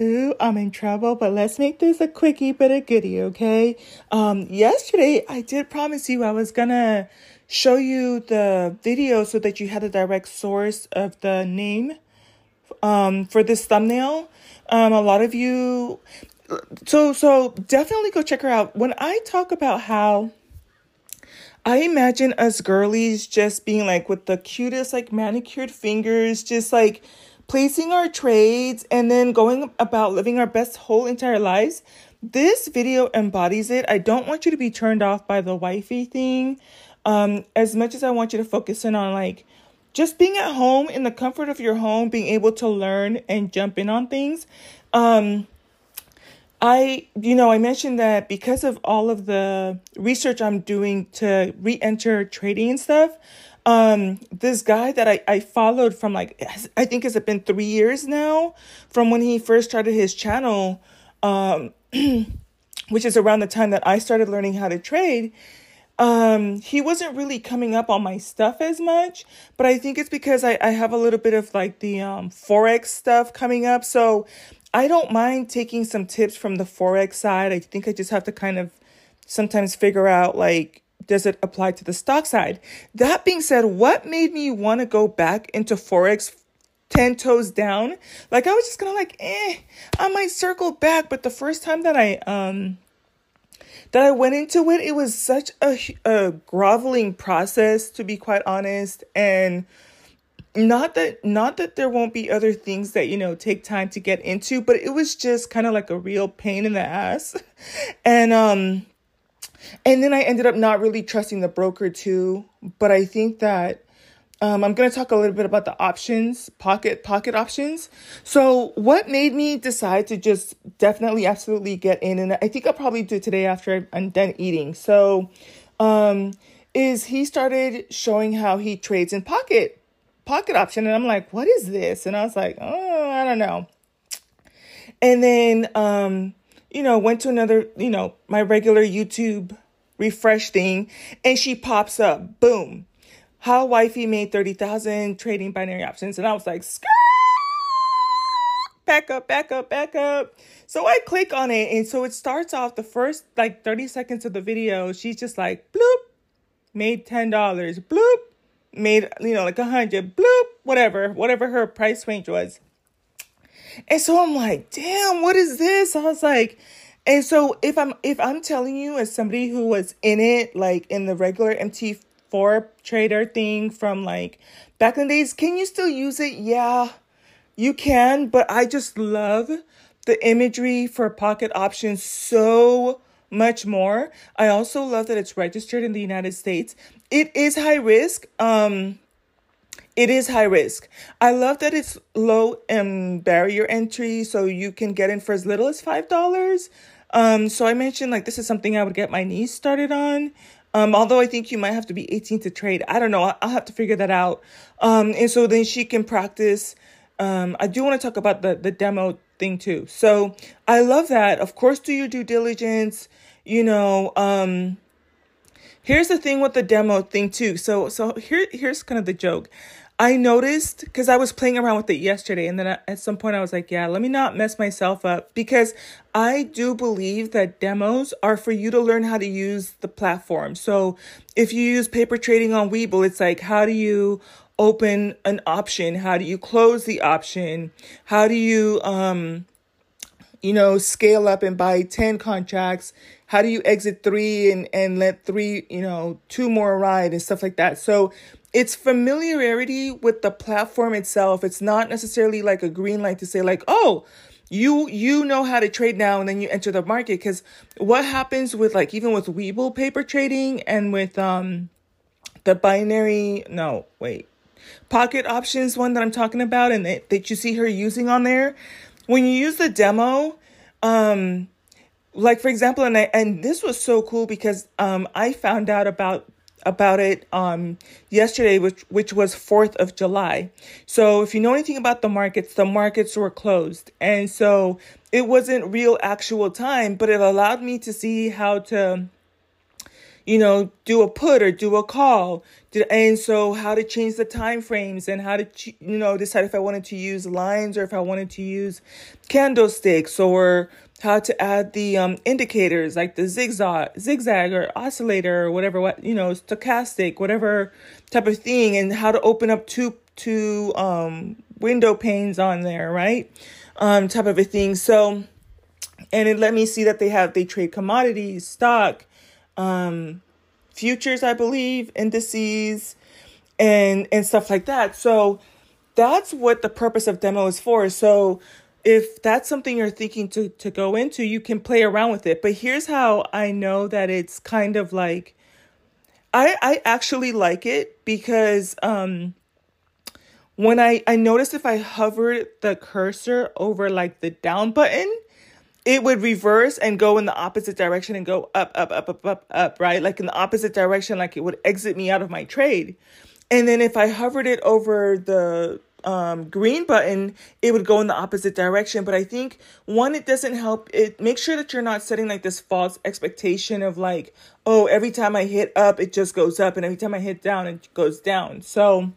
Ooh, I'm in trouble, but let's make this a quickie but a goodie, okay? Um, yesterday I did promise you I was gonna show you the video so that you had a direct source of the name um for this thumbnail. Um, a lot of you so so definitely go check her out. When I talk about how I imagine us girlies just being like with the cutest like manicured fingers, just like placing our trades, and then going about living our best whole entire lives. This video embodies it. I don't want you to be turned off by the wifey thing. Um, as much as I want you to focus in on like just being at home in the comfort of your home, being able to learn and jump in on things. Um, I, you know, I mentioned that because of all of the research I'm doing to re enter trading and stuff, um this guy that I, I followed from like i think it's it been three years now from when he first started his channel um which is around the time that i started learning how to trade. Um he wasn't really coming up on my stuff as much but i think it's because i, I have a little bit of like the um forex stuff coming up. So i don't mind taking some tips from the forex side. I think i just have to kind of sometimes figure out like does it apply to the stock side? That being said, what made me want to go back into Forex 10 toes down? Like I was just kind of like, eh, I might circle back. But the first time that I, um, that I went into it, it was such a, a groveling process, to be quite honest. And not that not that there won't be other things that you know take time to get into but it was just kind of like a real pain in the ass and um and then I ended up not really trusting the broker too. But I think that um, I'm going to talk a little bit about the options, pocket pocket options. So, what made me decide to just definitely, absolutely get in, and I think I'll probably do it today after I'm done eating. So, um, is he started showing how he trades in pocket pocket option, and I'm like, what is this? And I was like, oh, I don't know. And then, um, you know, went to another, you know, my regular YouTube refresh thing, and she pops up. Boom. How wifey made 30,000 trading binary options. And I was like, Skirt! back up, back up, back up. So I click on it, and so it starts off the first like 30 seconds of the video. She's just like, bloop, made $10, bloop, made, you know, like a hundred, bloop, whatever, whatever her price range was. And so I'm like, damn, what is this? I was like, and so if I'm if I'm telling you as somebody who was in it, like in the regular MT4 trader thing from like back in the days, can you still use it? Yeah, you can, but I just love the imagery for pocket options so much more. I also love that it's registered in the United States. It is high risk. Um it is high risk. I love that it's low um, barrier entry, so you can get in for as little as five dollars. Um, so I mentioned like this is something I would get my niece started on. Um, although I think you might have to be 18 to trade. I don't know. I'll, I'll have to figure that out. Um, and so then she can practice. Um, I do want to talk about the the demo thing too. So I love that. Of course, do your due diligence. You know, um, here's the thing with the demo thing too. So so here here's kind of the joke. I noticed because I was playing around with it yesterday, and then at some point I was like, yeah, let me not mess myself up because I do believe that demos are for you to learn how to use the platform. So if you use paper trading on Webull, it's like, how do you open an option? How do you close the option? How do you, um, you know, scale up and buy 10 contracts? How do you exit three and, and let three, you know, two more ride and stuff like that? So it's familiarity with the platform itself. It's not necessarily like a green light to say like, "Oh, you you know how to trade now and then you enter the market because what happens with like even with Webull paper trading and with um the binary no wait pocket options one that I'm talking about and that, that you see her using on there when you use the demo um like for example and I and this was so cool because um I found out about about it um, yesterday, which which was Fourth of July. So if you know anything about the markets, the markets were closed, and so it wasn't real actual time, but it allowed me to see how to, you know, do a put or do a call. And so how to change the time frames and how to, you know, decide if I wanted to use lines or if I wanted to use candlesticks or how to add the um, indicators like the zigzag, zigzag or oscillator or whatever, what, you know, stochastic, whatever type of thing and how to open up two, two um, window panes on there, right? Um, type of a thing. So, and it let me see that they have, they trade commodities, stock, um, futures, I believe, indices, and and stuff like that. So that's what the purpose of demo is for. So if that's something you're thinking to to go into, you can play around with it. But here's how I know that it's kind of like I I actually like it because um when I I noticed if I hovered the cursor over like the down button, it would reverse and go in the opposite direction and go up, up, up, up, up, up, right? Like in the opposite direction, like it would exit me out of my trade. And then if I hovered it over the um, green button, it would go in the opposite direction. But I think one, it doesn't help. It make sure that you're not setting like this false expectation of like, oh, every time I hit up, it just goes up, and every time I hit down, it goes down. So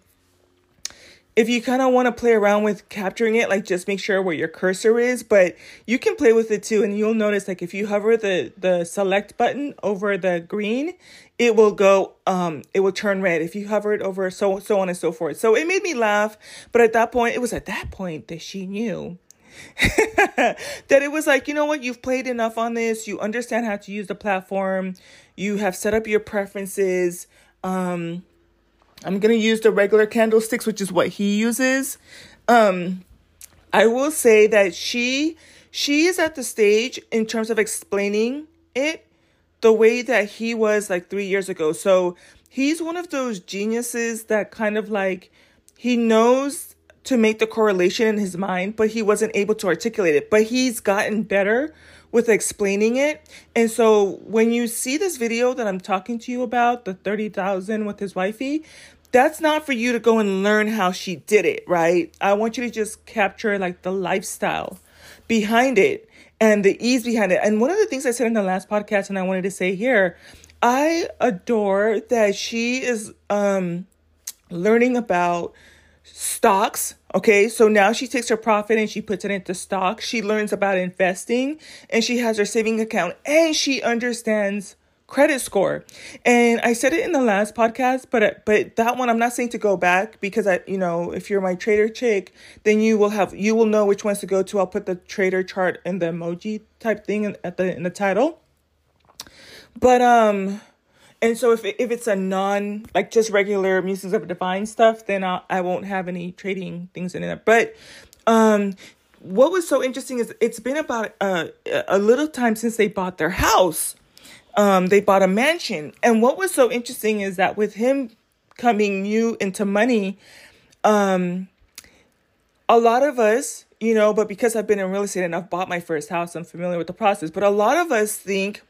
if you kind of want to play around with capturing it, like just make sure where your cursor is, but you can play with it too. And you'll notice like if you hover the, the select button over the green, it will go, um, it will turn red if you hover it over so, so on and so forth. So it made me laugh. But at that point, it was at that point that she knew that it was like, you know what, you've played enough on this, you understand how to use the platform, you have set up your preferences, um, I'm going to use the regular candlesticks, which is what he uses. Um, I will say that she she is at the stage in terms of explaining it the way that he was like 3 years ago. So, he's one of those geniuses that kind of like he knows to make the correlation in his mind, but he wasn't able to articulate it. But he's gotten better with explaining it. And so when you see this video that I'm talking to you about, the 30,000 with his wifey, that's not for you to go and learn how she did it, right? I want you to just capture like the lifestyle behind it and the ease behind it. And one of the things I said in the last podcast and I wanted to say here, I adore that she is um learning about stocks. Okay, so now she takes her profit and she puts it into stocks. She learns about investing and she has her saving account and she understands credit score. And I said it in the last podcast, but but that one I'm not saying to go back because I you know, if you're my trader chick, then you will have you will know which ones to go to. I'll put the trader chart in the emoji type thing at the in the title. But um and so if if it's a non like just regular Musings of Divine stuff, then I I won't have any trading things in it. But um what was so interesting is it's been about uh, a little time since they bought their house. Um, they bought a mansion, and what was so interesting is that with him coming new into money, um, a lot of us, you know, but because I've been in real estate and I've bought my first house, I'm familiar with the process. But a lot of us think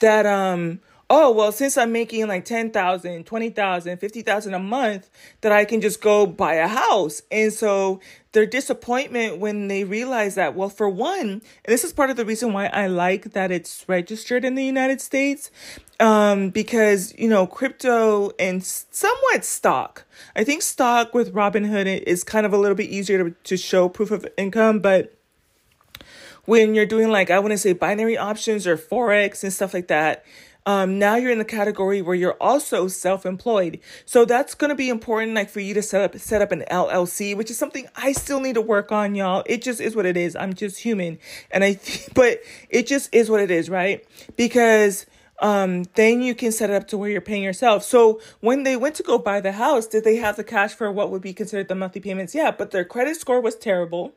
that um oh, well, since I'm making like 10,000, 20,000, 50,000 a month, that I can just go buy a house. And so their disappointment when they realize that, well, for one, and this is part of the reason why I like that it's registered in the United States, um, because, you know, crypto and somewhat stock. I think stock with Robinhood is kind of a little bit easier to, to show proof of income, but when you're doing like, I want to say binary options or Forex and stuff like that, um, now you're in the category where you're also self-employed. So that's going to be important, like for you to set up, set up an LLC, which is something I still need to work on, y'all. It just is what it is. I'm just human. And I, th- but it just is what it is, right? Because, um, then you can set it up to where you're paying yourself. So when they went to go buy the house, did they have the cash for what would be considered the monthly payments? Yeah, but their credit score was terrible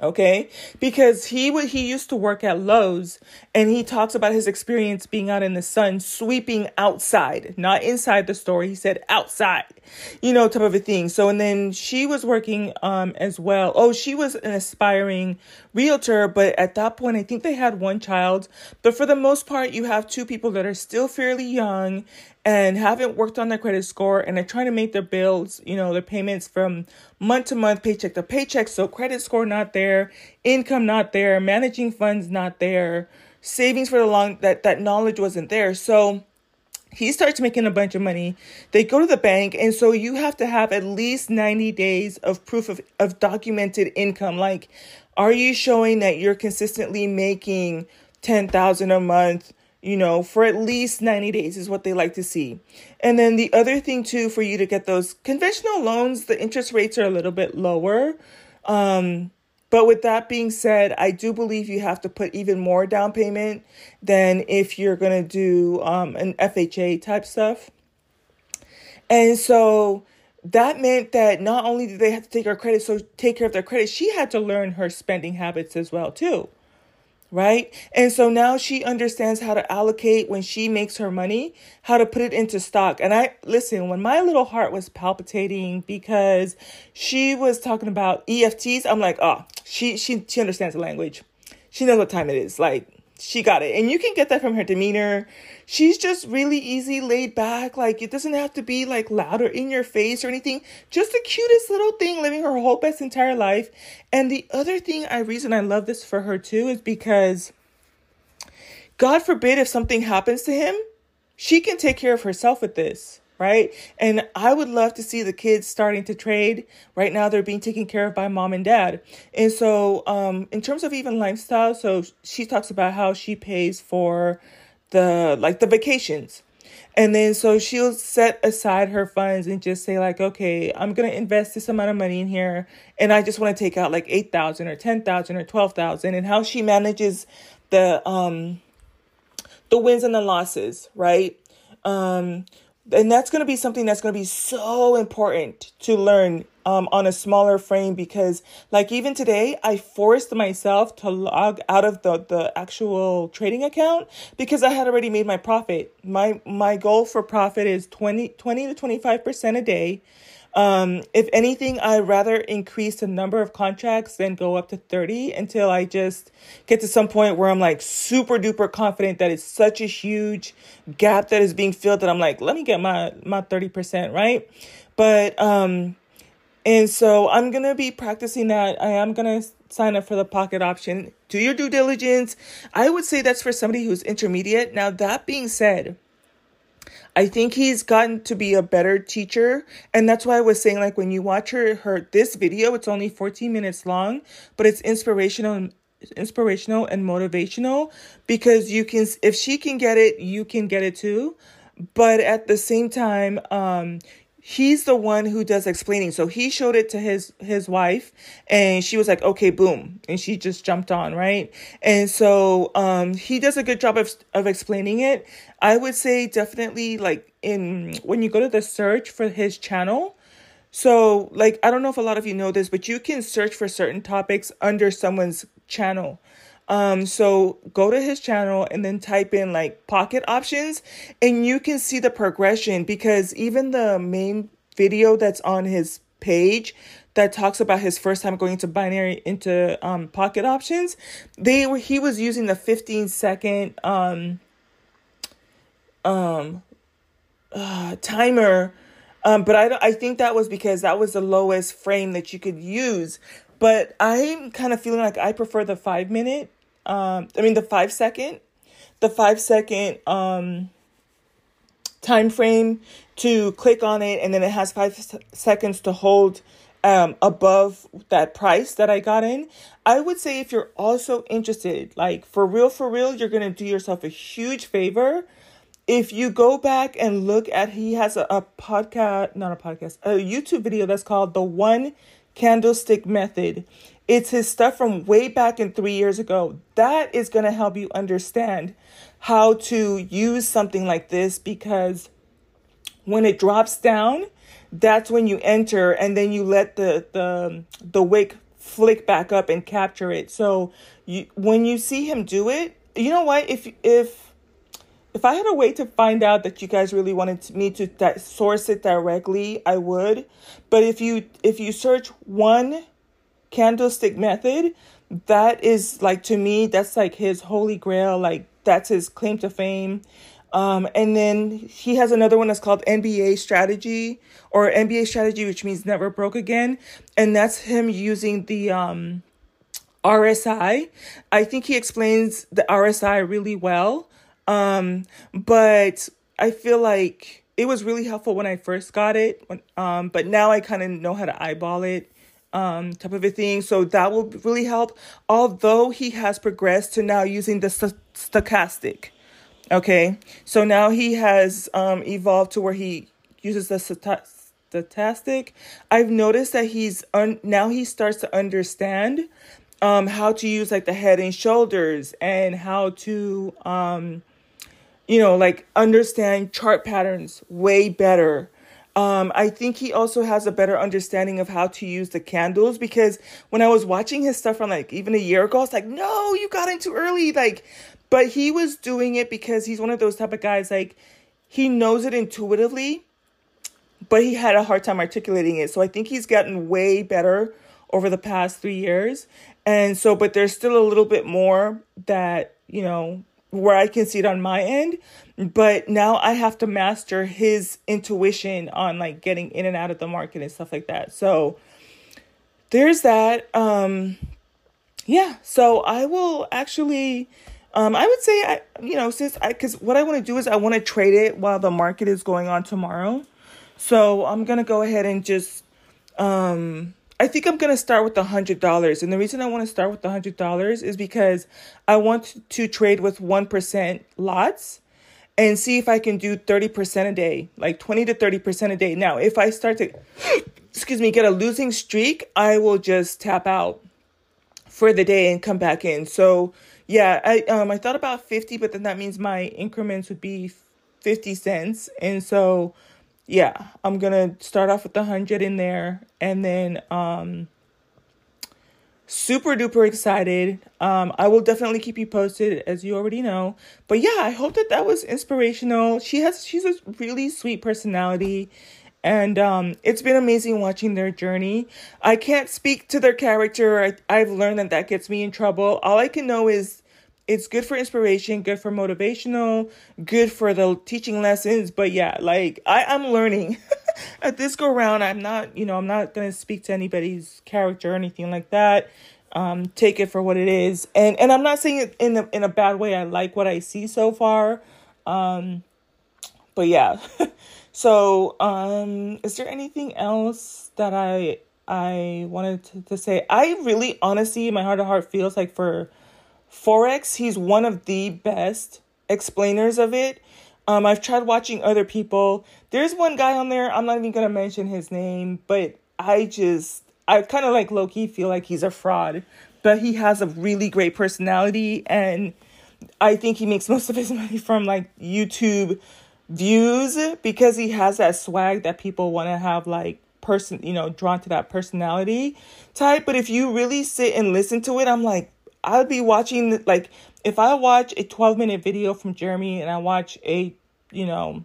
okay? Because he would he used to work at Lowe's and he talks about his experience being out in the sun sweeping outside. Not inside the store he said outside. You know type of a thing. So and then she was working um as well. Oh she was an aspiring realtor but at that point I think they had one child. But for the most part you have two people that are still fairly young and haven't worked on their credit score and are trying to make their bills, you know, their payments from month to month, paycheck to paycheck. So credit score not there, income not there, managing funds not there, savings for the long that that knowledge wasn't there. So he starts making a bunch of money. They go to the bank, and so you have to have at least 90 days of proof of, of documented income. Like, are you showing that you're consistently making 10,000 a month, you know, for at least 90 days is what they like to see. And then the other thing too for you to get those conventional loans, the interest rates are a little bit lower. Um, but with that being said, I do believe you have to put even more down payment than if you're going to do um, an FHA type stuff. And so that meant that not only did they have to take her credit, so take care of their credit, she had to learn her spending habits as well too right? And so now she understands how to allocate when she makes her money, how to put it into stock. And I listen, when my little heart was palpitating because she was talking about EFTs, I'm like, oh, she she she understands the language. She knows what time it is. Like she got it. And you can get that from her demeanor. She's just really easy, laid back. Like it doesn't have to be like loud or in your face or anything. Just the cutest little thing living her whole best entire life. And the other thing I reason I love this for her too is because God forbid if something happens to him, she can take care of herself with this right? And I would love to see the kids starting to trade. Right now, they're being taken care of by mom and dad. And so, um, in terms of even lifestyle, so she talks about how she pays for the like the vacations. And then so she'll set aside her funds and just say like, okay, I'm gonna invest this amount of money in here, and I just want to take out like eight thousand or ten thousand or twelve thousand, and how she manages the um the wins and the losses, right? Um, and that's going to be something that's going to be so important to learn um, on a smaller frame because like even today i forced myself to log out of the, the actual trading account because i had already made my profit. My my goal for profit is 20 20 to 25% a day um, if anything, I'd rather increase the number of contracts than go up to 30 until I just get to some point where I'm like super duper confident that it's such a huge gap that is being filled that I'm like, let me get my, my 30%, right? But, um, and so I'm going to be practicing that. I am going to sign up for the pocket option. Do your due diligence. I would say that's for somebody who's intermediate. Now, that being said, I think he's gotten to be a better teacher. And that's why I was saying, like, when you watch her, her this video, it's only 14 minutes long, but it's inspirational and inspirational and motivational because you can if she can get it you can get it too but at the same time um he's the one who does explaining. So he showed it to his his wife and she was like, "Okay, boom." And she just jumped on, right? And so um he does a good job of of explaining it. I would say definitely like in when you go to the search for his channel, so like I don't know if a lot of you know this, but you can search for certain topics under someone's channel. Um, so go to his channel and then type in like pocket options and you can see the progression because even the main video that's on his page that talks about his first time going to binary into um, pocket options, they were he was using the 15 second um um uh, timer um, but I, I think that was because that was the lowest frame that you could use. But I'm kind of feeling like I prefer the five minute um, I mean the five second, the five second um, time frame to click on it, and then it has five seconds to hold um, above that price that I got in. I would say if you're also interested, like for real, for real, you're gonna do yourself a huge favor if you go back and look at he has a, a podcast not a podcast a youtube video that's called the one candlestick method it's his stuff from way back in three years ago. That is going to help you understand how to use something like this because when it drops down, that's when you enter and then you let the the the wick flick back up and capture it. So you when you see him do it, you know what? If if if I had a way to find out that you guys really wanted me to source it directly, I would. But if you if you search one candlestick method, that is like to me, that's like his holy grail. Like that's his claim to fame. Um, and then he has another one that's called NBA strategy or NBA strategy, which means never broke again. And that's him using the um, RSI. I think he explains the RSI really well. Um, but I feel like it was really helpful when I first got it. Um, but now I kind of know how to eyeball it, um, type of a thing. So that will really help. Although he has progressed to now using the st- stochastic. Okay. So now he has um, evolved to where he uses the st- stochastic. I've noticed that he's un- now he starts to understand um, how to use like the head and shoulders and how to um, you know, like understand chart patterns way better. Um, I think he also has a better understanding of how to use the candles because when I was watching his stuff from like even a year ago, I was like, no, you got in too early. Like, but he was doing it because he's one of those type of guys, like, he knows it intuitively, but he had a hard time articulating it. So I think he's gotten way better over the past three years. And so, but there's still a little bit more that, you know, where I can see it on my end, but now I have to master his intuition on like getting in and out of the market and stuff like that. So there's that. Um yeah, so I will actually um I would say I you know, since I cuz what I want to do is I want to trade it while the market is going on tomorrow. So I'm to go ahead and just um I think I'm to start with the $100. And the reason I want to start with the $100 is because I want to trade with 1% lots and see if I can do 30% a day, like 20 to 30% a day. Now, if I start to, excuse me, get a losing streak, I will just tap out for the day and come back in. So, yeah, I um I thought about 50, but then that means my increments would be 50 cents. And so yeah, I'm gonna start off with the hundred in there, and then um, super duper excited. Um, I will definitely keep you posted, as you already know. But yeah, I hope that that was inspirational. She has she's a really sweet personality, and um, it's been amazing watching their journey. I can't speak to their character. I, I've learned that that gets me in trouble. All I can know is it's good for inspiration, good for motivational, good for the teaching lessons. But yeah, like I, I'm learning. At this go round, I'm not, you know, I'm not gonna speak to anybody's character or anything like that. Um, take it for what it is. And and I'm not saying it in a in a bad way. I like what I see so far. Um but yeah. so um is there anything else that I I wanted to, to say? I really honestly my heart of heart feels like for Forex, he's one of the best explainers of it. Um, I've tried watching other people. There's one guy on there, I'm not even gonna mention his name, but I just I kind of like lowkey feel like he's a fraud. But he has a really great personality and I think he makes most of his money from like YouTube views because he has that swag that people want to have like person, you know, drawn to that personality type. But if you really sit and listen to it, I'm like, I would be watching like if I watch a 12 minute video from Jeremy and I watch a, you know,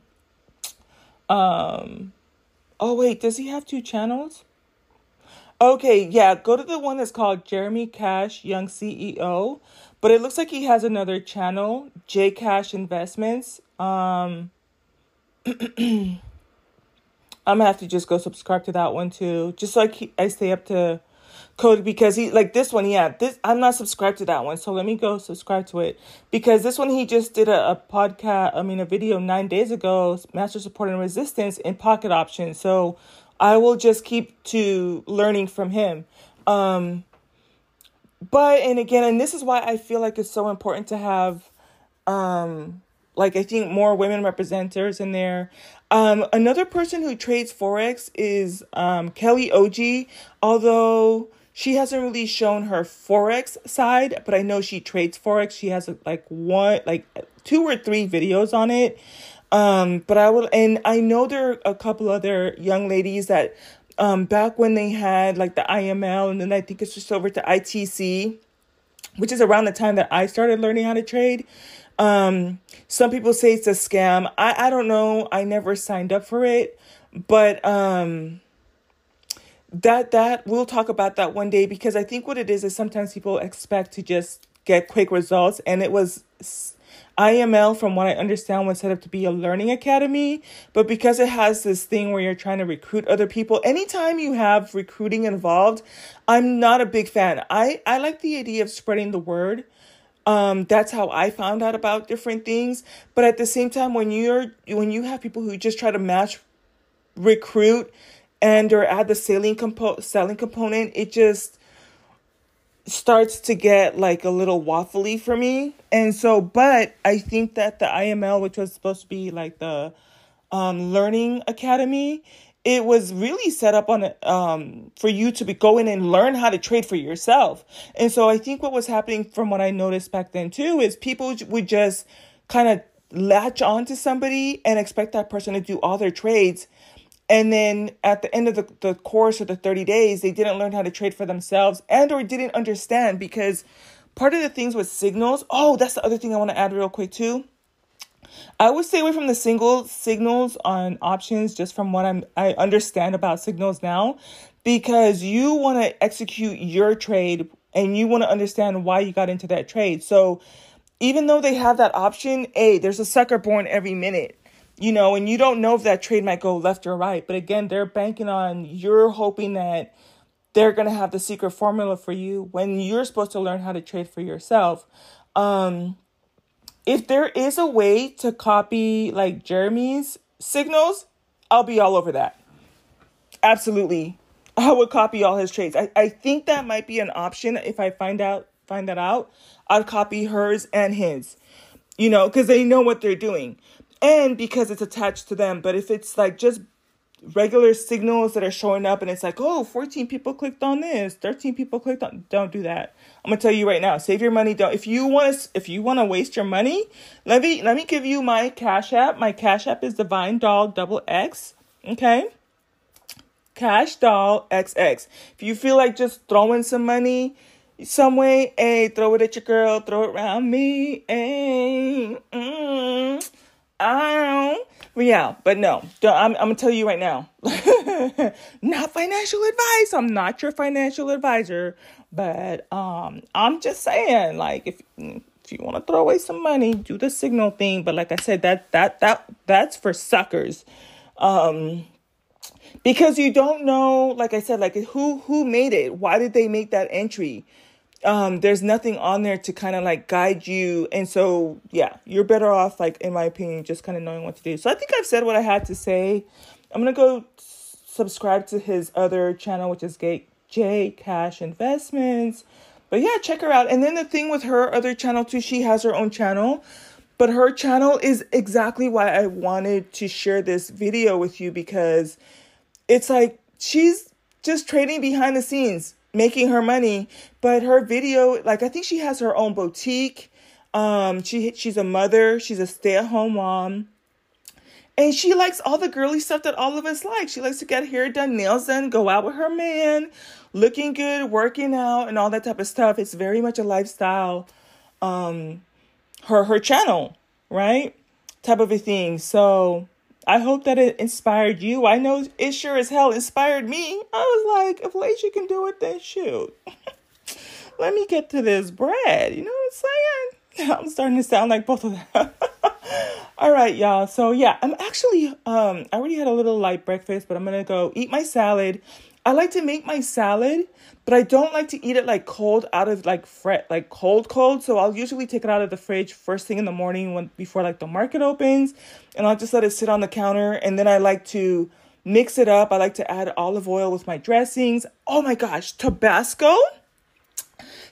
um, oh wait, does he have two channels? Okay, yeah, go to the one that's called Jeremy Cash Young CEO, but it looks like he has another channel, J Cash Investments. Um, I'm gonna have to just go subscribe to that one too, just so I keep I stay up to code because he like this one yeah this i'm not subscribed to that one so let me go subscribe to it. Because this one he just did a, a podcast i mean a video nine days ago master support and resistance in pocket options. So i will just keep to learning from him. Um but and again and this is why i feel like it's so important to have um like i think more women representatives in there um another person who trades forex is um kelly og although she hasn't really shown her forex side but i know she trades forex. She has like one like two or three videos on it. Um but i will and i know there are a couple other young ladies that um back when they had like the iml and then i think it's just over to itc which is around the time that i started learning how to trade um some people say it's a scam. I i don't know. I never signed up for it. But um that that we'll talk about that one day because I think what it is is sometimes people expect to just get quick results. And it was IML, from what I understand, was set up to be a learning academy, but because it has this thing where you're trying to recruit other people, anytime you have recruiting involved, I'm not a big fan. I, I like the idea of spreading the word. Um, that's how I found out about different things. But at the same time, when you're when you have people who just try to match recruit and or add the selling compo- selling component, it just starts to get like a little waffly for me. And so, but I think that the IML, which was supposed to be like the um, learning academy, it was really set up on um, for you to be going and learn how to trade for yourself. And so I think what was happening from what I noticed back then too is people would just kind of latch on to somebody and expect that person to do all their trades and then at the end of the, the course of the 30 days they didn't learn how to trade for themselves and or didn't understand because part of the things with signals oh that's the other thing i want to add real quick too i would stay away from the single signals on options just from what i'm i understand about signals now because you want to execute your trade and you want to understand why you got into that trade so even though they have that option a there's a sucker born every minute you know, and you don't know if that trade might go left or right. But again, they're banking on you're hoping that they're going to have the secret formula for you when you're supposed to learn how to trade for yourself. Um, if there is a way to copy like Jeremy's signals, I'll be all over that. Absolutely. I would copy all his trades. I, I think that might be an option if I find out find that out. I'd copy hers and his. You know, because they know what they're doing and because it's attached to them. But if it's like just regular signals that are showing up and it's like, oh, 14 people clicked on this, 13 people clicked on don't do that. I'm gonna tell you right now, save your money. Don't if you want to if you want to waste your money, let me let me give you my cash app. My cash app is Divine Doll Double X. Okay. Cash Doll XX. If you feel like just throwing some money some way, hey, throw it at your girl, throw it around me, hey. Mm. I don't. Yeah, but no, I'm, I'm gonna tell you right now. not financial advice. I'm not your financial advisor, but um, I'm just saying, like, if if you want to throw away some money, do the signal thing. But like I said, that that that that's for suckers, um, because you don't know. Like I said, like who who made it? Why did they make that entry? Um, there's nothing on there to kind of like guide you. And so, yeah, you're better off, like, in my opinion, just kind of knowing what to do. So I think I've said what I had to say. I'm going to go subscribe to his other channel, which is Gate J Cash Investments. But yeah, check her out. And then the thing with her other channel too, she has her own channel. But her channel is exactly why I wanted to share this video with you because it's like she's just trading behind the scenes making her money but her video like i think she has her own boutique. Um she she's a mother. She's a stay-at-home mom. And she likes all the girly stuff that all of us like. She likes to get hair done nails done go out with her man looking good working out and all that type of stuff. It's very much a lifestyle um her her channel right? Type of a thing. So I hope that it inspired you. I know it sure as hell inspired me. I was like, if Lacey can do it, then shoot. Let me get to this bread. You know what I'm saying? I'm starting to sound like both of them. All right, y'all. So yeah, I'm actually um I already had a little light breakfast, but I'm gonna go eat my salad. I like to make my salad, but I don't like to eat it like cold out of like fret like cold cold. So I'll usually take it out of the fridge first thing in the morning when before like the market opens, and I'll just let it sit on the counter. And then I like to mix it up. I like to add olive oil with my dressings. Oh my gosh, Tabasco.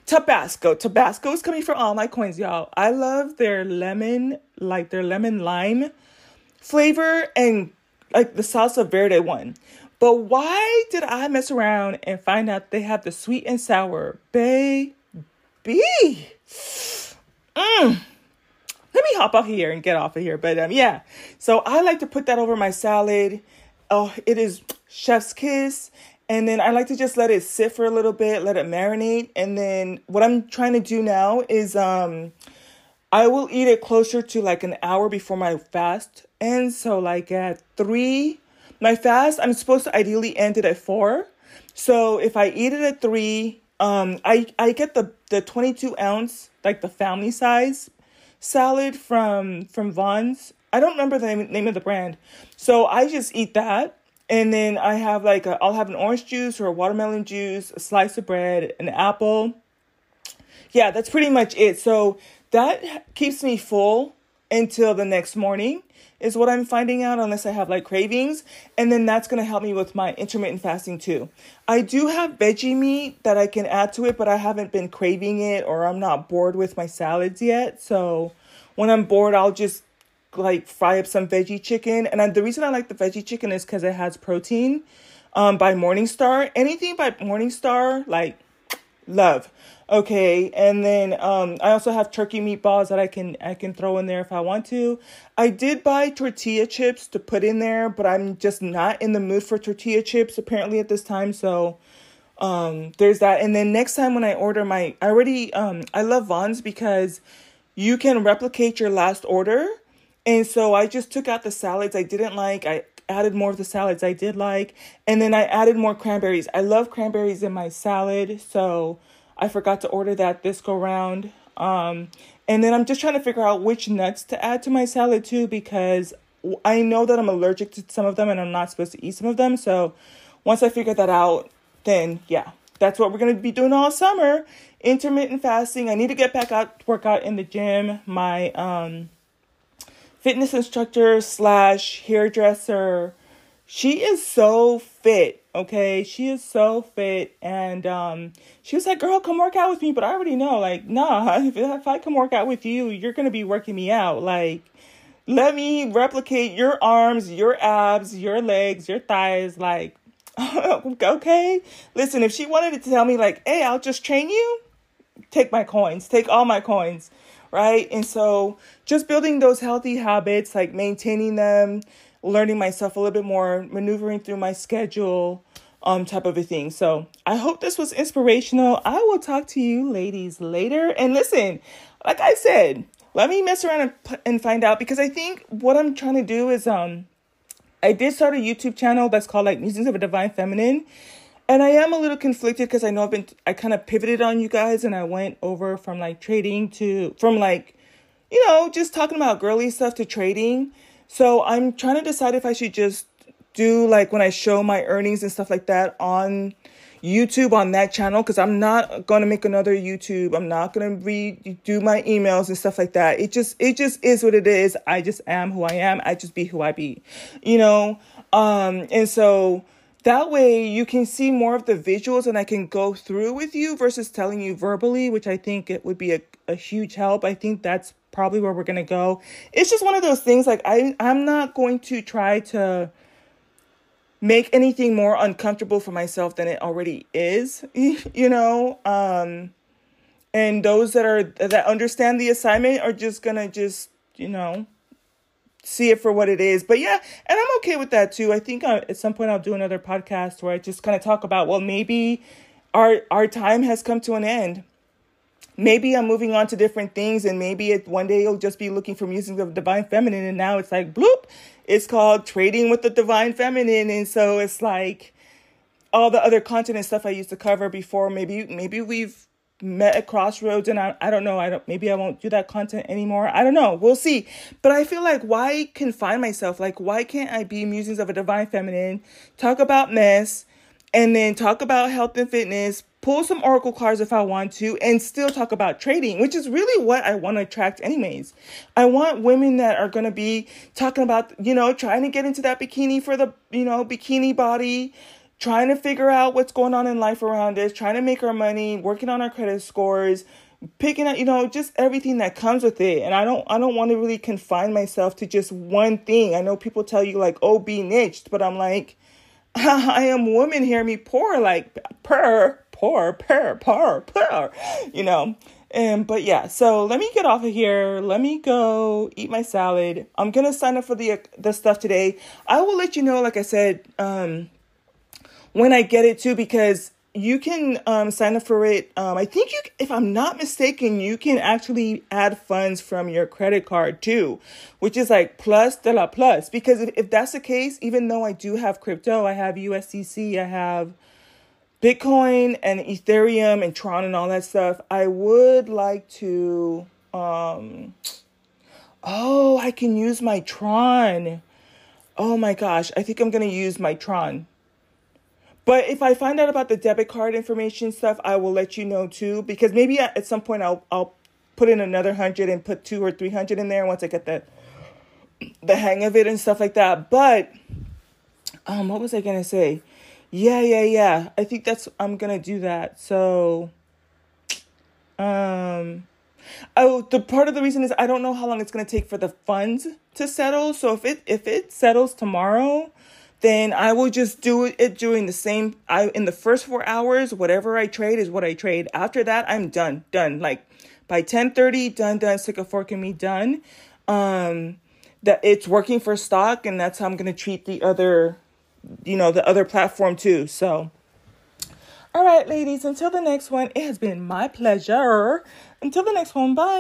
Tabasco. Tabasco is coming for all my coins, y'all. I love their lemon, like their lemon lime flavor and like the salsa verde one. But why did I mess around and find out they have the sweet and sour? Baby. Mm. Let me hop off here and get off of here. But um, yeah, so I like to put that over my salad. Oh, it is chef's kiss. And then I like to just let it sit for a little bit, let it marinate. And then what I'm trying to do now is um I will eat it closer to like an hour before my fast ends. So like at three my fast, I'm supposed to ideally end it at four. So if I eat it at three, um, I, I get the, the 22 ounce, like the family size salad from from Vons. I don't remember the name, name of the brand. So I just eat that. And then I have like i will have an orange juice or a watermelon juice, a slice of bread, an apple. Yeah, that's pretty much it. So that keeps me full until the next morning is what I'm finding out unless I have like cravings and then that's going to help me with my intermittent fasting too. I do have veggie meat that I can add to it but I haven't been craving it or I'm not bored with my salads yet. So when I'm bored I'll just like fry up some veggie chicken and I, the reason I like the veggie chicken is cuz it has protein um by Morningstar. Anything by Morningstar like love. Okay, and then um, I also have turkey meatballs that I can I can throw in there if I want to. I did buy tortilla chips to put in there, but I'm just not in the mood for tortilla chips apparently at this time. So um, there's that. And then next time when I order my, I already um, I love Vons because you can replicate your last order. And so I just took out the salads I didn't like. I added more of the salads I did like, and then I added more cranberries. I love cranberries in my salad, so I forgot to order that this go round. Um, and then I'm just trying to figure out which nuts to add to my salad too because I know that I'm allergic to some of them and I'm not supposed to eat some of them. So once I figure that out, then yeah, that's what we're going to be doing all summer. Intermittent fasting. I need to get back out, to work out in the gym. My um, fitness instructor slash hairdresser, she is so fit Okay, she is so fit, and um, she was like, "Girl, come work out with me." But I already know, like, nah, if, if I come work out with you, you're gonna be working me out. Like, let me replicate your arms, your abs, your legs, your thighs. Like, okay, listen. If she wanted to tell me, like, "Hey, I'll just train you," take my coins, take all my coins, right? And so, just building those healthy habits, like maintaining them learning myself a little bit more, maneuvering through my schedule, um, type of a thing. So I hope this was inspirational. I will talk to you ladies later. And listen, like I said, let me mess around and, find out because I think what I'm trying to do is um I did start a YouTube channel that's called like Musings of a Divine Feminine. And I am a little conflicted because I know I've been I kind of pivoted on you guys and I went over from like trading to from like you know, just talking about girly stuff to trading. So I'm trying to decide if I should just do like when I show my earnings and stuff like that on YouTube on that channel because I'm not to make another YouTube. I'm not to redo my emails and stuff like that. It just it just is what it is. I just am who I am. I just be who I be. You know? Um and so that way you can see more of the visuals and I can go through with you versus telling you verbally, which I think it would be a, a huge help. I think that's probably where we're gonna go. It's just one of those things like I I'm not going to try to make anything more uncomfortable for myself than it already is, you know. Um and those that are that understand the assignment are just gonna just, you know, see it for what it is. But yeah, and I'm okay with that too. I think I, uh, at some point I'll do another podcast where I just kind of talk about well maybe our our time has come to an end maybe I'm moving on to different things, and maybe it one day you'll just be looking for music of divine feminine, and now it's like bloop, it's called trading with the divine feminine, and so it's like all the other content and stuff I used to cover before. Maybe maybe we've met at crossroads and I, I don't know i don't maybe i won't do that content anymore. I don't know we'll see. But i feel like why confine myself? Like why can't i be musings of a divine feminine talk about mess and then talk about health and fitness pull some oracle cards if I want to, and still talk about trading, which is really what I want to attract, anyways. I want women that are going to be talking about, you know, trying to get into that bikini for the, you know, bikini body, trying to figure out what's going on in life around us, trying to make our money, working on our credit scores, picking up, you know, just everything that comes with it. And I don't, I don't want to really confine myself to just one thing. I know people tell you like, oh, be niched, but I'm like, I am woman, hear me pour like per poor, poor, poor, poor, you know. And but yeah, so let me get off of here. Let me go eat my salad. I'm gonna sign up for the the stuff today. I will let you know, like I said, um, when I get it too, because you can um, sign up for it. Um, I think you, if I'm not mistaken, you can actually add funds from your credit card too, which is like plus de la plus. Because if, if that's the case, even though I do have crypto, I have USDC, I have Bitcoin and Ethereum and Tron and all that stuff, I would like to um Oh, I can use my Tron. Oh my gosh, I think I'm gonna use my Tron. But if I find out about the debit card information stuff, I will let you know too. Because maybe at some point I'll I'll put in another hundred and put two or three hundred in there once I get the the hang of it and stuff like that. But um, what was I gonna say? Yeah, yeah, yeah. I think that's I'm gonna do that. So, um, oh, the part of the reason is I don't know how long it's gonna take for the funds to settle. So if it if it settles tomorrow, then I will just do it during the same. I in the first four hours, whatever I trade is what I trade. After that, I'm done, done. Like by ten thirty, done, done. Sick of forking me, done. Um, that it's working for stock, and that's how I'm gonna treat the other you know, the other platform too. So, all right, ladies, until the next one, it has been my pleasure. Until the next one, bye.